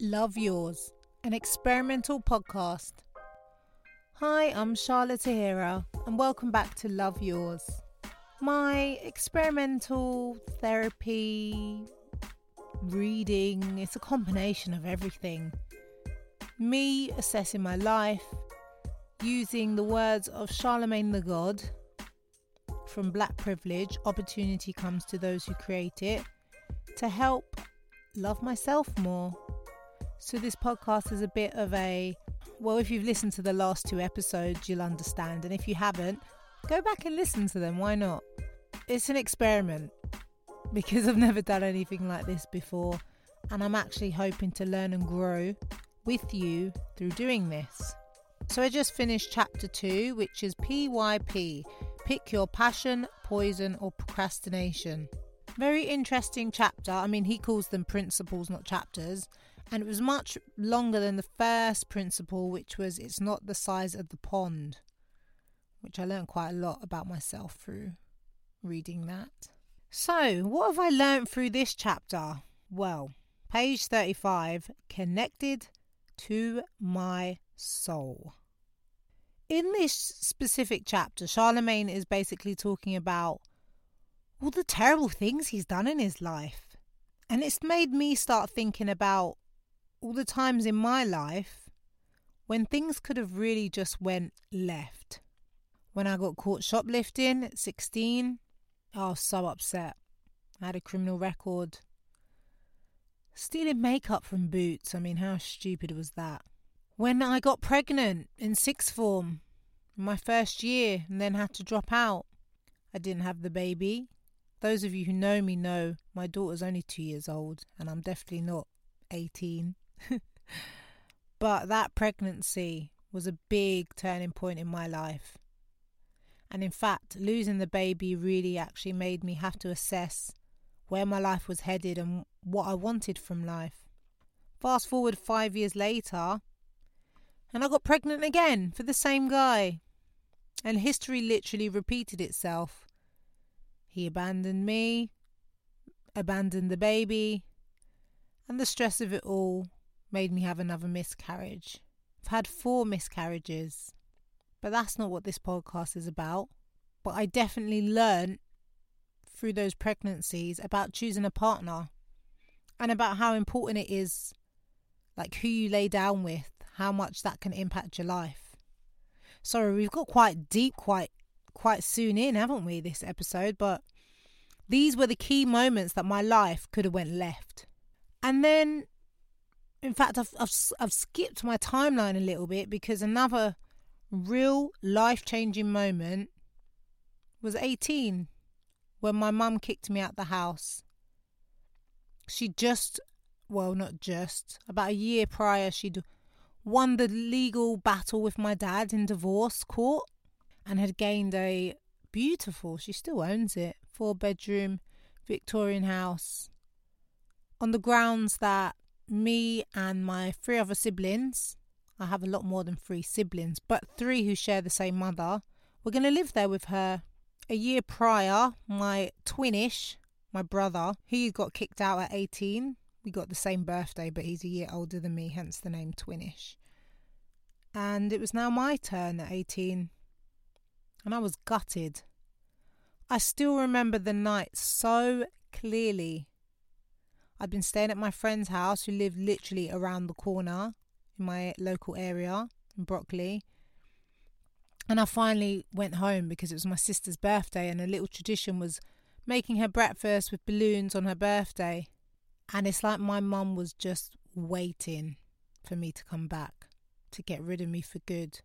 Love Yours, an experimental podcast. Hi, I'm Shahlaa Tahira, and welcome back to Love Yours, my experimental therapy, reading. It's a combination of everything. Me assessing my life using the words of Charlamagne Tha God from Black Privilege Opportunity Comes to Those Who Create It to help love myself more. So, this podcast is a bit of a well, if you've listened to the last two episodes, you'll understand. And if you haven't, go back and listen to them. Why not? It's an experiment because I've never done anything like this before. And I'm actually hoping to learn and grow with you through doing this. So, I just finished chapter two, which is PYP Pick Your Passion, Poison, or Procrastination. Very interesting chapter. I mean, he calls them principles, not chapters. And it was much longer than the first principle, which was it's not the size of the pond, which I learned quite a lot about myself through reading that. So, what have I learned through this chapter? Well, page 35 connected to my soul. In this specific chapter, Charlamagne is basically talking about all the terrible things he's done in his life. And it's made me start thinking about all the times in my life when things could have really just went left. When I got caught shoplifting at 16, I was so upset. I had a criminal record. Stealing makeup from Boots, I mean, how stupid was that? When I got pregnant in sixth form, my first year, and then had to drop out, I didn't have the baby. Those of you who know me know my daughter's only two years old, and I'm definitely not 18. but that pregnancy was a big turning point in my life. And in fact, losing the baby really actually made me have to assess where my life was headed and what I wanted from life. Fast forward five years later, and I got pregnant again for the same guy. And history literally repeated itself. He abandoned me, abandoned the baby, and the stress of it all made me have another miscarriage. I've had four miscarriages, but that's not what this podcast is about. But I definitely learned through those pregnancies about choosing a partner and about how important it is, like who you lay down with, how much that can impact your life. Sorry, we've got quite deep quite quite soon in, haven't we, this episode? But these were the key moments that my life could have went left. And then in fact, I've, I've, I've skipped my timeline a little bit because another real life changing moment was 18 when my mum kicked me out the house. She just, well, not just, about a year prior, she'd won the legal battle with my dad in divorce court and had gained a beautiful, she still owns it, four bedroom Victorian house on the grounds that me and my three other siblings, I have a lot more than three siblings, but three who share the same mother, we're going to live there with her. A year prior, my twinish, my brother, he got kicked out at 18. We got the same birthday, but he's a year older than me, hence the name twinish. And it was now my turn at 18. And I was gutted. I still remember the night so clearly I'd been staying at my friend's house who lived literally around the corner in my local area in Brockley. And I finally went home because it was my sister's birthday, and a little tradition was making her breakfast with balloons on her birthday. And it's like my mum was just waiting for me to come back to get rid of me for good.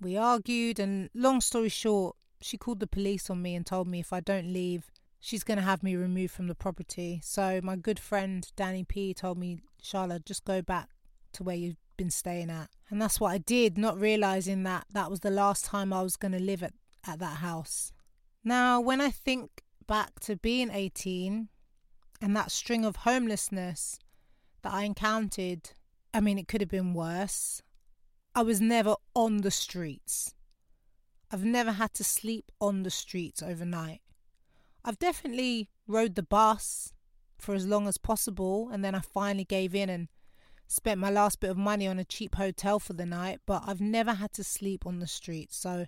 We argued, and long story short, she called the police on me and told me if I don't leave, she's going to have me removed from the property. So my good friend Danny P told me, Shahlaa, just go back to where you've been staying at. And that's what I did, not realizing that that was the last time I was going to live at, at that house. Now, when I think back to being 18 and that string of homelessness that I encountered, I mean, it could have been worse. I was never on the streets. I've never had to sleep on the streets overnight. I've definitely rode the bus for as long as possible and then I finally gave in and spent my last bit of money on a cheap hotel for the night, but I've never had to sleep on the street. So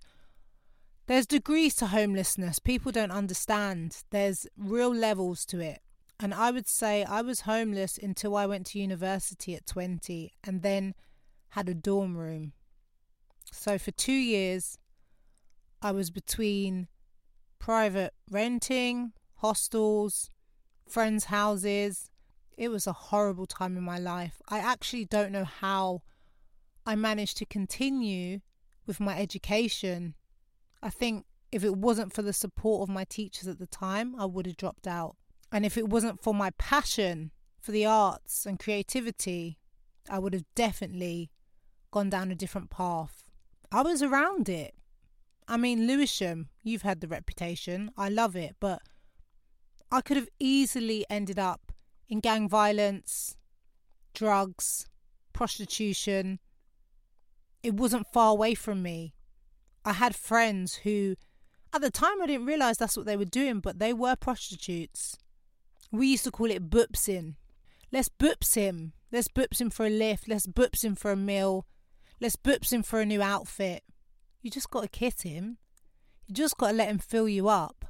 there's degrees to homelessness. People don't understand. There's real levels to it. And I would say I was homeless until I went to university at 20 and then had a dorm room. So for two years, I was between private renting, hostels, friends' houses. It was a horrible time in my life. I actually don't know how I managed to continue with my education. I think if it wasn't for the support of my teachers at the time, I would have dropped out. And if it wasn't for my passion for the arts and creativity, I would have definitely gone down a different path. I was around it. I mean, Lewisham, you've had the reputation. I love it, but I could have easily ended up in gang violence, drugs, prostitution. It wasn't far away from me. I had friends who, at the time, I didn't realize that's what they were doing, but they were prostitutes. We used to call it boopsing. Let's boops him. Let's boops him for a lift. Let's boops him for a meal. Let's boops him for a new outfit. You just got to kit him. You just got to let him fill you up.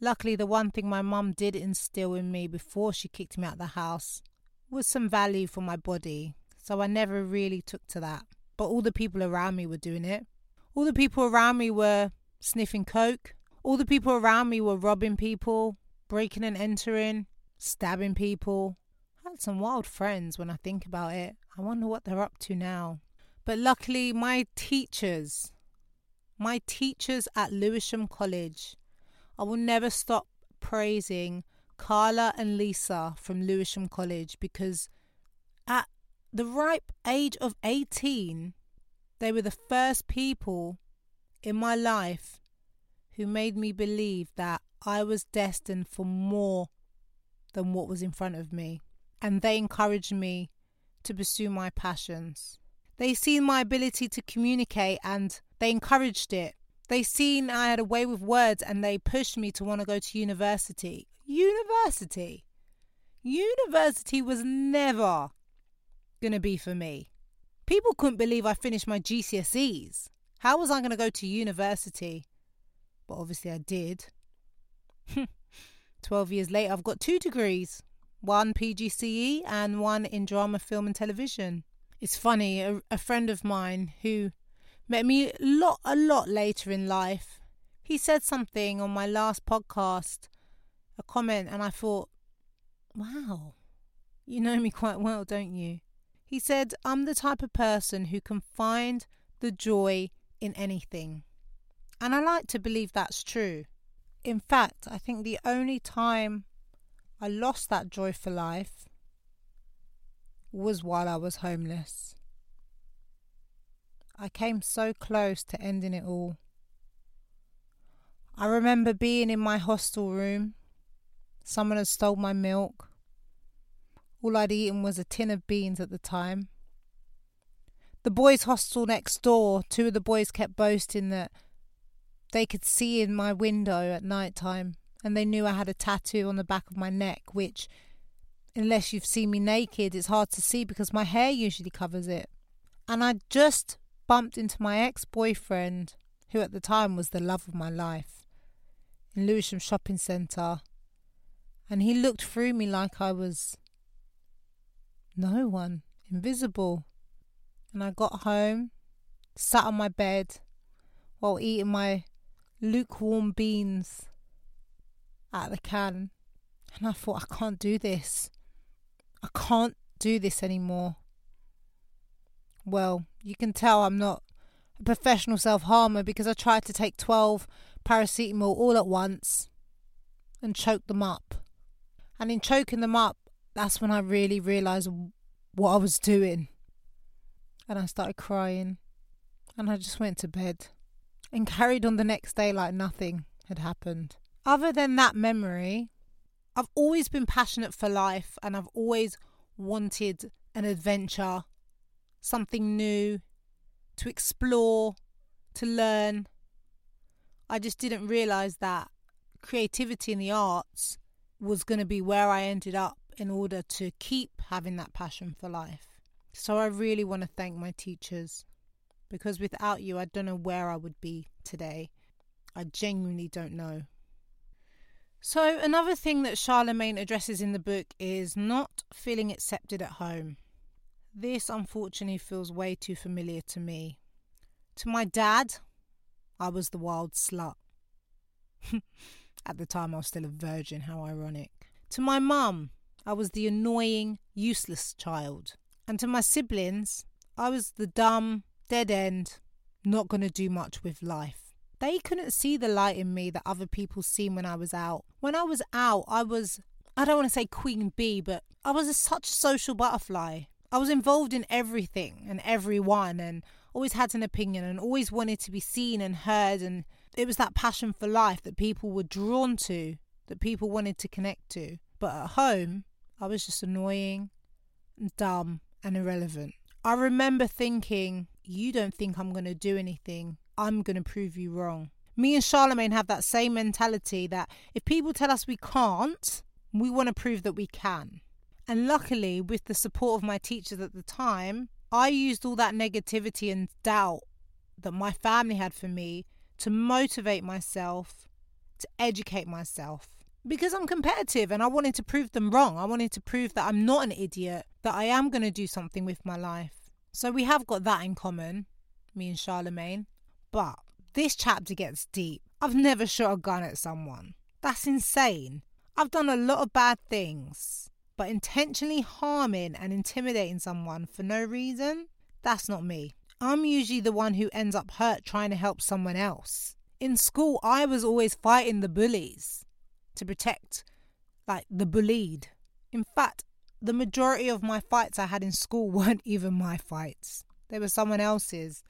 Luckily, the one thing my mum did instill in me before she kicked me out of the house was some value for my body. So I never really took to that. But all the people around me were doing it. All the people around me were sniffing coke. All the people around me were robbing people, breaking and entering, stabbing people. I had some wild friends when I think about it. I wonder what they're up to now. But luckily, my teachers, my teachers at Lewisham College, I will never stop praising Carla and Lisa from Lewisham College because at the ripe age of 18, they were the first people in my life who made me believe that I was destined for more than what was in front of me. And they encouraged me to pursue my passions. They seen my ability to communicate and they encouraged it. They seen I had a way with words and they pushed me to want to go to university. University? University was never going to be for me. People couldn't believe I finished my GCSEs. How was I going to go to university? But obviously I did. 12 years later, I've got two degrees one PGCE and one in drama, film, and television. It's funny, a, a friend of mine who met me a lot, a lot later in life, he said something on my last podcast, a comment, and I thought, wow, you know me quite well, don't you? He said, I'm the type of person who can find the joy in anything. And I like to believe that's true. In fact, I think the only time I lost that joy for life was while I was homeless. I came so close to ending it all. I remember being in my hostel room. Someone had stole my milk. All I'd eaten was a tin of beans at the time. The boys' hostel next door, two of the boys kept boasting that they could see in my window at night time, and they knew I had a tattoo on the back of my neck, which, unless you've seen me naked, it's hard to see because my hair usually covers it. And I just bumped into my ex boyfriend, who at the time was the love of my life, in Lewisham Shopping Centre, and he looked through me like I was no one, invisible. And I got home, sat on my bed while eating my lukewarm beans out of the can. And I thought, I can't do this. I can't do this anymore. Well, you can tell I'm not a professional self harmer because I tried to take 12 paracetamol all at once and choke them up. And in choking them up, that's when I really realised what I was doing. And I started crying. And I just went to bed and carried on the next day like nothing had happened. Other than that memory, I've always been passionate for life and I've always wanted an adventure, something new, to explore, to learn. I just didn't realise that creativity in the arts was going to be where I ended up in order to keep having that passion for life. So I really want to thank my teachers because without you, I don't know where I would be today. I genuinely don't know. So, another thing that Charlamagne addresses in the book is not feeling accepted at home. This unfortunately feels way too familiar to me. To my dad, I was the wild slut. At the time, I was still a virgin, how ironic. To my mum, I was the annoying, useless child. And to my siblings, I was the dumb, dead end, not going to do much with life. They couldn't see the light in me that other people seen when I was out. When I was out, I was, I don't want to say queen bee, but I was a, such a social butterfly. I was involved in everything and everyone and always had an opinion and always wanted to be seen and heard. And it was that passion for life that people were drawn to, that people wanted to connect to. But at home, I was just annoying, and dumb, and irrelevant. I remember thinking, you don't think I'm going to do anything. I'm going to prove you wrong. Me and Charlamagne have that same mentality that if people tell us we can't, we want to prove that we can. And luckily, with the support of my teachers at the time, I used all that negativity and doubt that my family had for me to motivate myself, to educate myself. Because I'm competitive and I wanted to prove them wrong. I wanted to prove that I'm not an idiot, that I am going to do something with my life. So we have got that in common, me and Charlamagne. But this chapter gets deep. I've never shot a gun at someone. That's insane. I've done a lot of bad things, but intentionally harming and intimidating someone for no reason, that's not me. I'm usually the one who ends up hurt trying to help someone else. In school, I was always fighting the bullies to protect, like, the bullied. In fact, the majority of my fights I had in school weren't even my fights, they were someone else's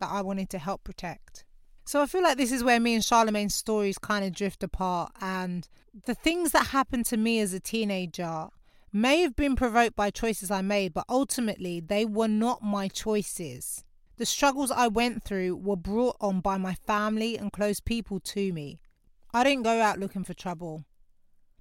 that I wanted to help protect. So I feel like this is where me and Charlamagne's stories kind of drift apart. And the things that happened to me as a teenager may have been provoked by choices I made, but ultimately they were not my choices. The struggles I went through were brought on by my family and close people to me. I didn't go out looking for trouble.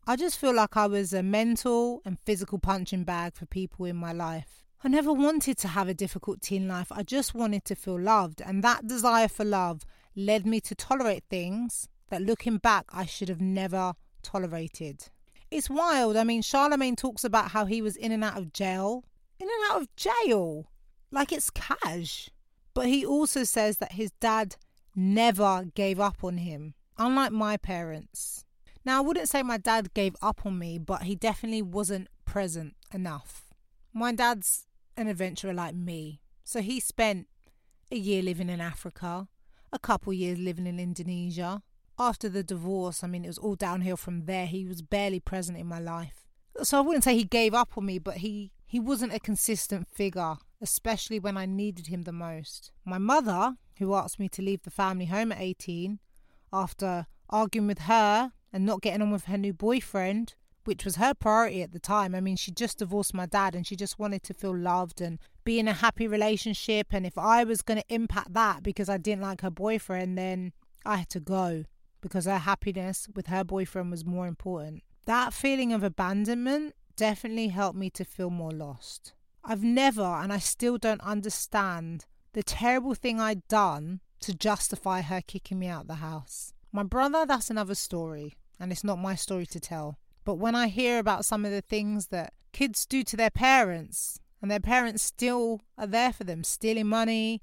I just feel like I was a mental and physical punching bag for people in my life. I never wanted to have a difficult teen life. I just wanted to feel loved, and that desire for love led me to tolerate things that looking back I should have never tolerated. It's wild. I mean, Charlamagne talks about how he was in and out of jail. In and out of jail. Like it's cash. But he also says that his dad never gave up on him, unlike my parents. Now, I wouldn't say my dad gave up on me, but he definitely wasn't present enough. My dad's an adventurer like me, so he spent a year living in Africa, a couple years living in Indonesia. After the divorce, I mean, it was all downhill from there. He was barely present in my life. So I wouldn't say he gave up on me, but he, he wasn't a consistent figure, especially when I needed him the most. My mother, who asked me to leave the family home at 18, after arguing with her and not getting on with her new boyfriend, which was her priority at the time. I mean, she just divorced my dad and she just wanted to feel loved and be in a happy relationship. And if I was going to impact that because I didn't like her boyfriend, then I had to go because her happiness with her boyfriend was more important. That feeling of abandonment definitely helped me to feel more lost. I've never, and I still don't understand, the terrible thing I'd done to justify her kicking me out of the house. My brother, that's another story, and it's not my story to tell. But when I hear about some of the things that kids do to their parents, and their parents still are there for them, stealing money,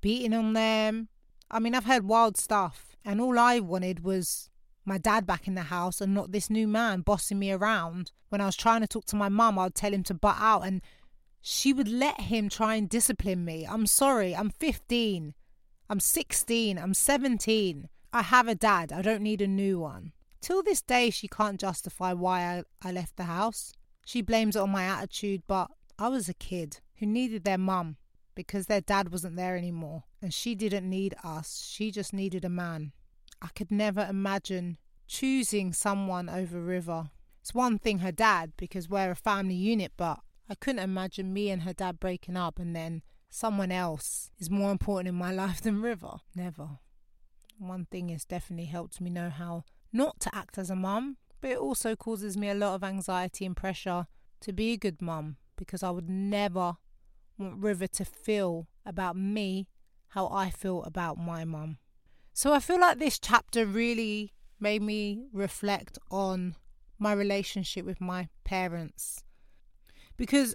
beating on them. I mean, I've heard wild stuff, and all I wanted was my dad back in the house and not this new man bossing me around. When I was trying to talk to my mum, I'd tell him to butt out, and she would let him try and discipline me. I'm sorry, I'm 15, I'm 16, I'm 17. I have a dad. I don't need a new one. Till this day, she can't justify why I, I left the house. She blames it on my attitude, but I was a kid who needed their mum because their dad wasn't there anymore. And she didn't need us, she just needed a man. I could never imagine choosing someone over River. It's one thing her dad, because we're a family unit, but I couldn't imagine me and her dad breaking up and then someone else is more important in my life than River. Never. One thing has definitely helped me know how not to act as a mum, but it also causes me a lot of anxiety and pressure to be a good mum because I would never want River to feel about me how I feel about my mum. So I feel like this chapter really made me reflect on my relationship with my parents. Because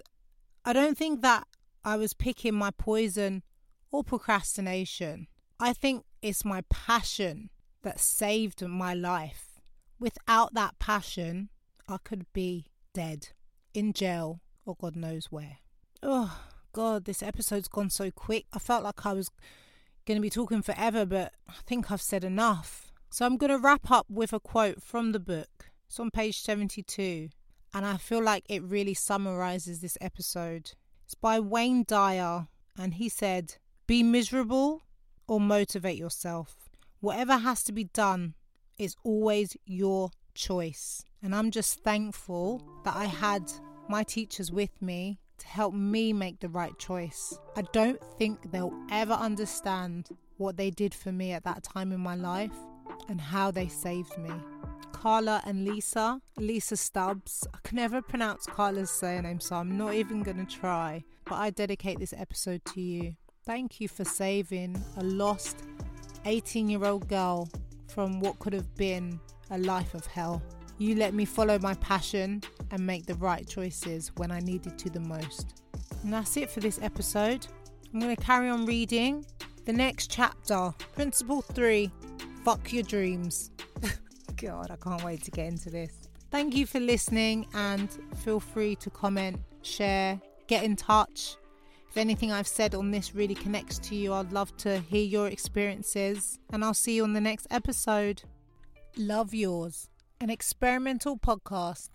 I don't think that I was picking my poison or procrastination. I think it's my passion that saved my life. Without that passion, I could be dead, in jail, or God knows where. Oh, God, this episode's gone so quick. I felt like I was going to be talking forever, but I think I've said enough. So I'm going to wrap up with a quote from the book. It's on page 72, and I feel like it really summarizes this episode. It's by Wayne Dyer, and he said, Be miserable or motivate yourself. Whatever has to be done is always your choice. And I'm just thankful that I had my teachers with me to help me make the right choice. I don't think they'll ever understand what they did for me at that time in my life and how they saved me. Carla and Lisa, Lisa Stubbs. I can never pronounce Carla's surname, so I'm not even going to try. But I dedicate this episode to you. Thank you for saving a lost 18 year old girl from what could have been a life of hell. You let me follow my passion and make the right choices when I needed to the most. And that's it for this episode. I'm going to carry on reading the next chapter. Principle 3 Fuck your dreams. God, I can't wait to get into this. Thank you for listening and feel free to comment, share, get in touch. If anything I've said on this really connects to you, I'd love to hear your experiences. And I'll see you on the next episode. Love Yours, an experimental podcast